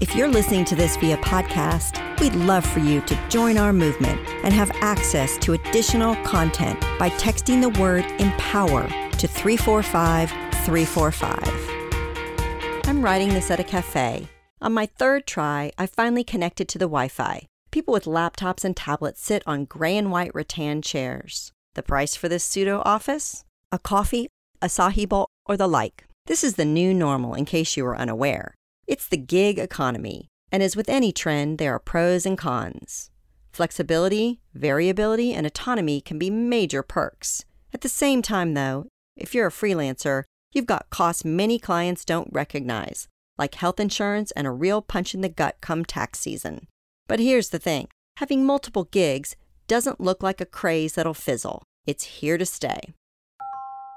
If you're listening to this via podcast, we'd love for you to join our movement and have access to additional content by texting the word empower to 345 345. I'm writing this at a cafe. On my third try, I finally connected to the Wi Fi. People with laptops and tablets sit on gray and white rattan chairs. The price for this pseudo office? A coffee, a acai bowl, or the like. This is the new normal, in case you were unaware. It's the gig economy, and as with any trend, there are pros and cons. Flexibility, variability, and autonomy can be major perks. At the same time, though, if you're a freelancer, you've got costs many clients don't recognize, like health insurance and a real punch in the gut come tax season. But here's the thing having multiple gigs doesn't look like a craze that'll fizzle. It's here to stay.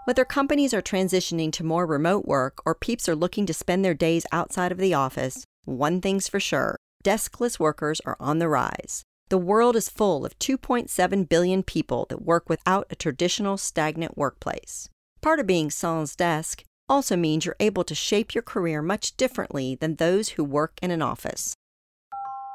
Whether companies are transitioning to more remote work or peeps are looking to spend their days outside of the office, one thing's for sure deskless workers are on the rise. The world is full of 2.7 billion people that work without a traditional stagnant workplace. Part of being sans desk also means you're able to shape your career much differently than those who work in an office.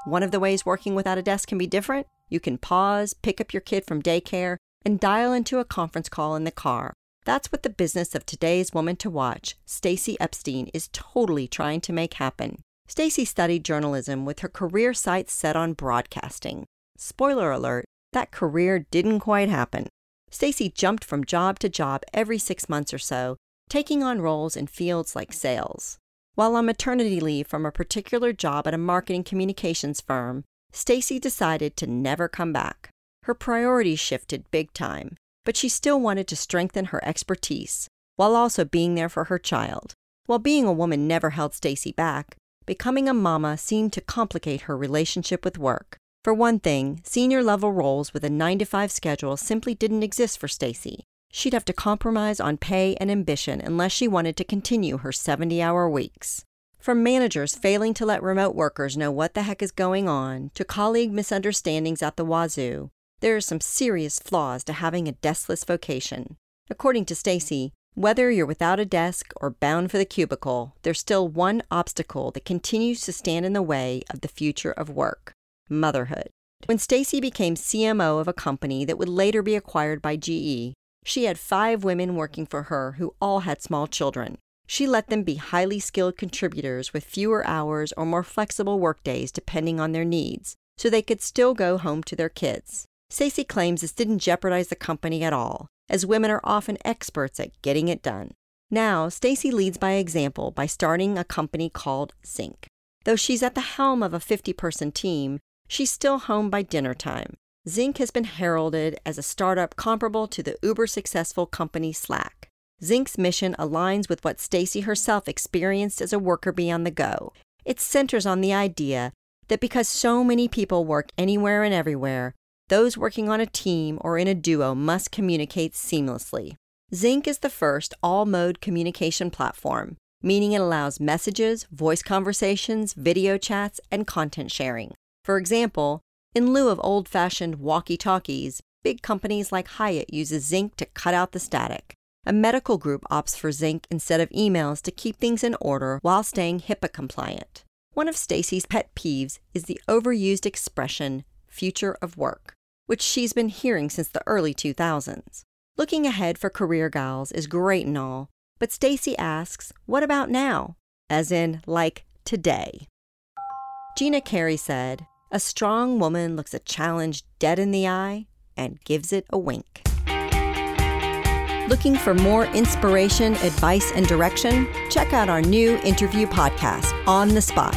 One of the ways working without a desk can be different you can pause, pick up your kid from daycare, and dial into a conference call in the car that's what the business of today's woman to watch, Stacy Epstein, is totally trying to make happen. Stacy studied journalism with her career sights set on broadcasting. Spoiler alert, that career didn't quite happen. Stacy jumped from job to job every 6 months or so, taking on roles in fields like sales. While on maternity leave from a particular job at a marketing communications firm, Stacy decided to never come back. Her priorities shifted big time but she still wanted to strengthen her expertise while also being there for her child. While being a woman never held Stacy back, becoming a mama seemed to complicate her relationship with work. For one thing, senior level roles with a 9 to 5 schedule simply didn't exist for Stacy. She'd have to compromise on pay and ambition unless she wanted to continue her 70 hour weeks. From managers failing to let remote workers know what the heck is going on, to colleague misunderstandings at the wazoo, there are some serious flaws to having a deskless vocation. According to Stacy, whether you're without a desk or bound for the cubicle, there's still one obstacle that continues to stand in the way of the future of work motherhood. When Stacy became CMO of a company that would later be acquired by GE, she had five women working for her who all had small children. She let them be highly skilled contributors with fewer hours or more flexible workdays depending on their needs, so they could still go home to their kids. Stacy claims this didn't jeopardize the company at all, as women are often experts at getting it done. Now, Stacy leads by example by starting a company called Zinc. Though she's at the helm of a 50 person team, she's still home by dinner time. Zinc has been heralded as a startup comparable to the uber successful company Slack. Zinc's mission aligns with what Stacy herself experienced as a worker bee on the go. It centers on the idea that because so many people work anywhere and everywhere, those working on a team or in a duo must communicate seamlessly. Zinc is the first all mode communication platform, meaning it allows messages, voice conversations, video chats, and content sharing. For example, in lieu of old fashioned walkie talkies, big companies like Hyatt uses Zinc to cut out the static. A medical group opts for Zinc instead of emails to keep things in order while staying HIPAA compliant. One of Stacy's pet peeves is the overused expression future of work which she's been hearing since the early 2000s. Looking ahead for career gals is great and all, but Stacy asks, what about now? As in, like today. Gina Carey said, A strong woman looks a challenge dead in the eye and gives it a wink. Looking for more inspiration, advice, and direction? Check out our new interview podcast, On the Spot,